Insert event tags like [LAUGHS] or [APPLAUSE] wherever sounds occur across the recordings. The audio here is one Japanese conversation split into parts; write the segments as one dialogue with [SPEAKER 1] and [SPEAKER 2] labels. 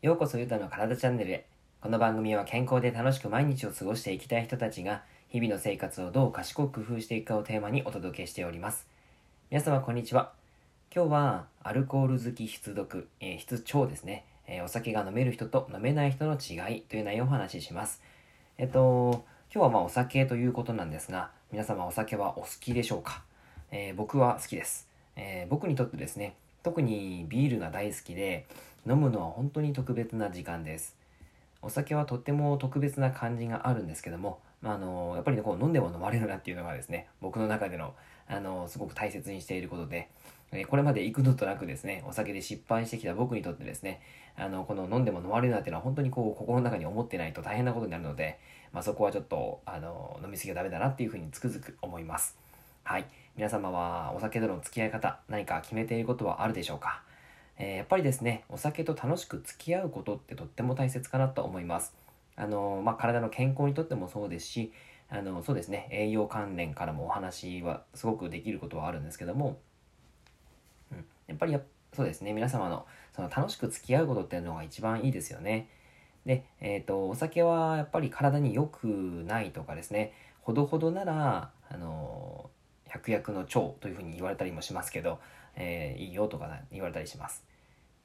[SPEAKER 1] ようこそゆたの体チャンネルへ。この番組は健康で楽しく毎日を過ごしていきたい人たちが日々の生活をどう賢く工夫していくかをテーマにお届けしております。皆様こんにちは。今日はアルコール好き必読、えー、必聴ですね、えー、お酒が飲める人と飲めない人の違いという内容をお話しします。えっと、今日はまあお酒ということなんですが、皆様お酒はお好きでしょうか、えー、僕は好きです、え僕にとってですね、特にビールが大好きで、飲むのは本当に特別な時間です。お酒はとっても特別な感じがあるんですけども、まあ、あのやっぱり、ね、こう飲んでも飲まれるなっていうのがですね僕の中でのあのすごく大切にしていることで、えこれまで幾度となくですねお酒で失敗してきた僕にとってですねあのこの飲んでも飲まれるなっていうのは本当にこう心の中に思ってないと大変なことになるので、まあ、そこはちょっとあの飲み過ぎはダメだなっていうふうにつくづく思います。はい皆様はお酒との付き合い方何か決めていることはあるでしょうか？えー、やっぱりですね、お酒と楽しく付き合うことってとっても大切かなと思います。あのまあ、体の健康にとってもそうですし、あのそうですね、栄養関連からもお話はすごくできることはあるんですけども、うん、やっぱりそうですね、皆様のその楽しく付き合うことっていうのが一番いいですよね。で、え、ー、と、お酒はやっぱり体に良くないとかですね、ほどほどなら、あの、百薬の長というふうに言われたりもしますけど、えー、いいよとか言われたりします。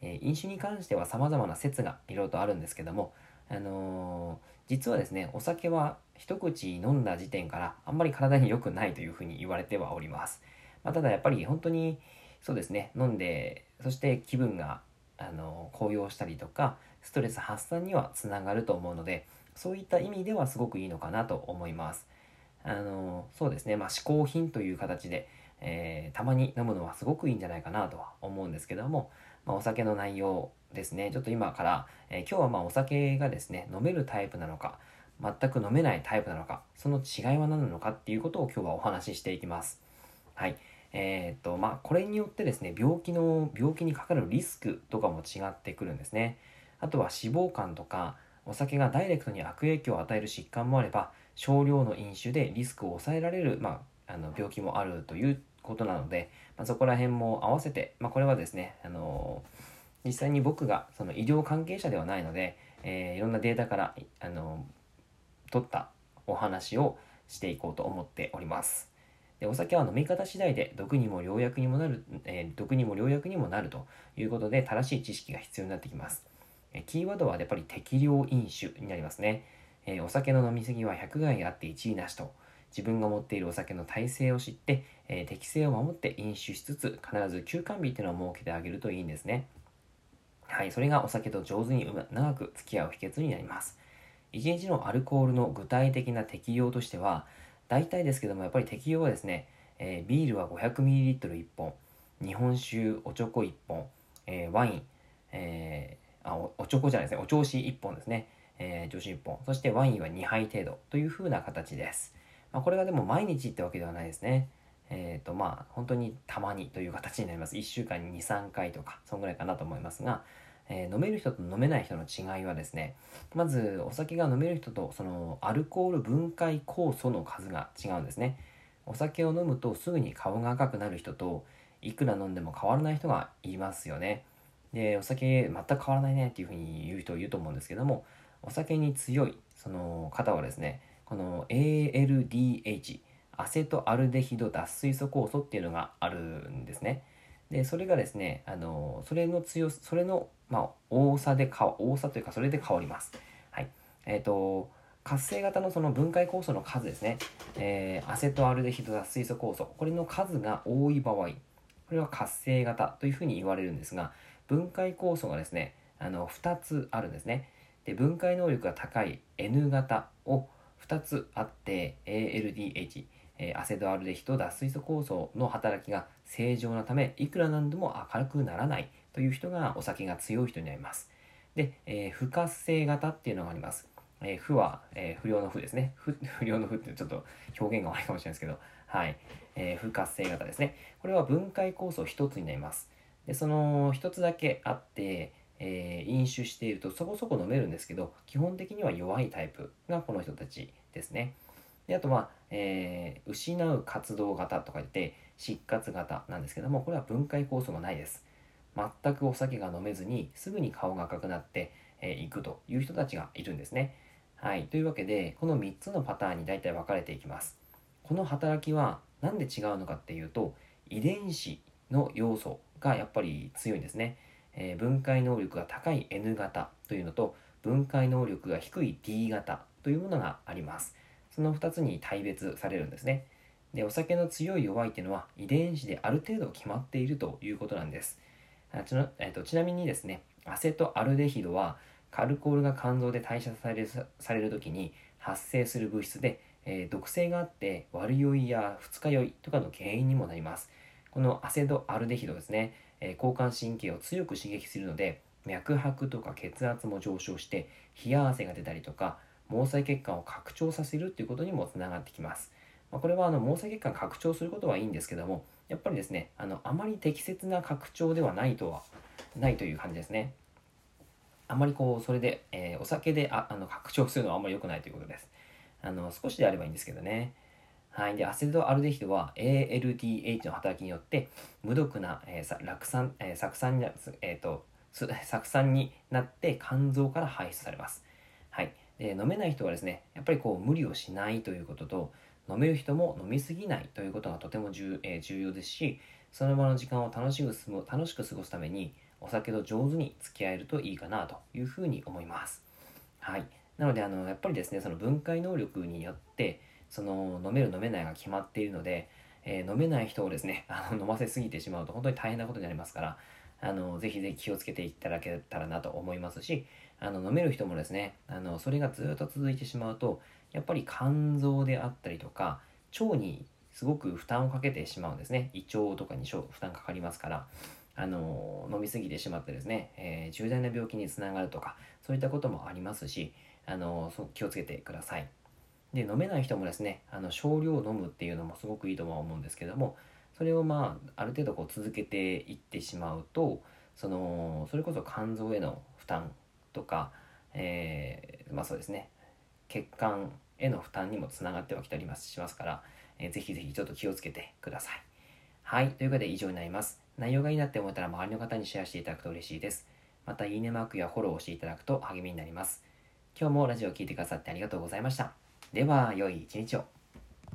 [SPEAKER 1] え飲酒に関しては様々な説がいろいろとあるんですけども、あのー、実はですね、お酒は一口飲んだ時点からあんまり体に良くないというふうに言われてはおります。まあ、ただやっぱり本当にそうですね、飲んで、そして気分が、あのー、高揚したりとか、ストレス発散にはつながると思うので、そういった意味ではすごくいいのかなと思います。あの、そうですね、まあ、嗜好品という形で、えー、たまに飲むのはすごくいいんじゃないかなとは思うんですけども、まあ、お酒の内容ですね。ちょっと今から、えー、今日はまあお酒がですね飲めるタイプなのか全く飲めないタイプなのかその違いは何なのかっていうことを今日はお話ししていきます。はい。えー、っとまあこれによってですね病気の病気にかかるリスクとかも違ってくるんですね。あとは脂肪肝とかお酒がダイレクトに悪影響を与える疾患もあれば少量の飲酒でリスクを抑えられる、まあ、あの病気もあるということなので、まあ、そこら辺も合わせて、まあ、これはですね、あのー、実際に僕がその医療関係者ではないので、えー、いろんなデータから、あのー、取ったお話をしていこうと思っております。でお酒は飲み方次第で毒にも良薬にもなる、え、毒にも良薬にもなるということで正しい知識が必要になってきます。えキーワードはやっぱり適量飲酒になりますね。えお酒の飲み過ぎは100害あって1位なしと。自分が持っているお酒の体制を知って、えー、適正を守って飲酒しつつ必ず休館日っていうのを設けてあげるといいんですねはいそれがお酒と上手に長く付き合う秘訣になります1日のアルコールの具体的な適用としては大体ですけどもやっぱり適用はですね、えー、ビールは 500ml1 本日本酒おちょこ1本、えー、ワイン、え、あおおちょこじゃないですねお調子1本ですね、えー、調子1本そしてワインは2杯程度という風な形ですまあ、これがでも毎日ってわけではないですね。えっ、ー、とまあ本当にたまにという形になります。1週間に2、3回とか、そんぐらいかなと思いますが、えー、飲める人と飲めない人の違いはですね、まずお酒が飲める人とそのアルコール分解酵素の数が違うんですね。お酒を飲むとすぐに顔が赤くなる人と、いくら飲んでも変わらない人がいますよね。で、お酒全く変わらないねっていうふうに言う人いると思うんですけども、お酒に強いその方はですね、この ALDH アセトアルデヒド脱水素酵素っていうのがあるんですね。でそれがですねあのそれの強それの、まあ、多さでか多さというかそれで変わります。はいえーと、活性型のその分解酵素の数ですね、えー、アセトアルデヒド脱水素酵素これの数が多い場合これは活性型というふうに言われるんですが分解酵素がですねあの2つあるんですね。で分解能力が高い N 型を2つあって ALDH アセドアルデヒド脱水素酵素の働きが正常なためいくらなんでも明るくならないという人がお酒が強い人になります。で、えー、不活性型っていうのがあります、えー、不は、えー、不良の不ですね。不 [LAUGHS] 不良の不ってちょっと表現が悪いかもしれないですけどはい、えー、不活性型ですね。これは分解酵素1つになります。でその1つだけあってえー、飲酒しているとそこそこ飲めるんですけど基本的には弱いタイプがこの人たちですね。であとは、えー、失う活動型とか言って失活型なんですけどもこれは分解酵素がないです。全くお酒が飲めずにすぐに顔が赤くなってい、えー、くという人たちがいるんですね。はい。というわけでこの3つのパターンに大体分かれていきます。この働きは何で違うのかっていうと遺伝子の要素がやっぱり強いんですね、えー、分解能力が高い N 型というのと分解能力が低い D 型というものがあります。その2つに大別されるんですね。でお酒の強い弱いっていうのは遺伝子である程度決まっているということなんです。あちな,、えーと、ちなみにですねアセトアルデヒドはアルコールが肝臓で代謝されるされる時に発生する物質で、えー、毒性があって悪酔いや二日酔いとかの原因にもなります。このアセドアルデヒドですね、え、交感神経を強く刺激するので脈拍とか血圧も上昇して冷や汗が出たりとか毛細血管を拡張させるということにもつながってきます、まあ、これはあの毛細血管拡張することはいいんですけどもやっぱりですねあのあまり適切な拡張ではないとはないという感じですね。あまりこうそれで、えー、お酒でああの拡張するのはあんまり良くないということです。あの少しであればいいんですけどね。はい、でアセトアルデヒドは ALDH の働きによって無毒な、えー、酪酸、えー、酢酸に、えーと、酢酸になって肝臓から排出されます。はい、で飲めない人はですねやっぱりこう無理をしないということと飲める人も飲みすぎないということがとても重,、えー、重要ですしその場の時間を楽しく楽しく過ごすためにお酒と上手に付き合えるといいかなというふうに思います。はい、なのであのやっぱりですねその分解能力によってその飲める飲めないが決まっているので、えー、飲めない人をですね [LAUGHS] あの飲ませすぎてしまうと本当に大変なことになりますからあのぜひぜひ気をつけていただけたらなと思いますしあの飲める人もですねあのそれがずっと続いてしまうとやっぱり肝臓であったりとか腸にすごく負担をかけてしまうんですね。胃腸とかに負担かかりますからあの飲み過ぎてしまってですね、えー、重大な病気につながるとかそういったこともありますしあの気をつけてください。で飲めない人もですねあの少量飲むっていうのもすごくいいとは思うんですけどもそれをまあある程度こう続けていってしまうとそのそれこそ肝臓への負担とか、えー、まあそうですね血管への負担にもつながってはきたりしますから、えー、ぜひぜひちょっと気をつけてください。はい。ということで以上になります。内容がいいなって思ったら周りの方にシェアしていただくと嬉しいです。また、いいねマークやフォローをしていただくと励みになります。今日もラジオを聴いてくださってありがとうございました。では、良い一日を。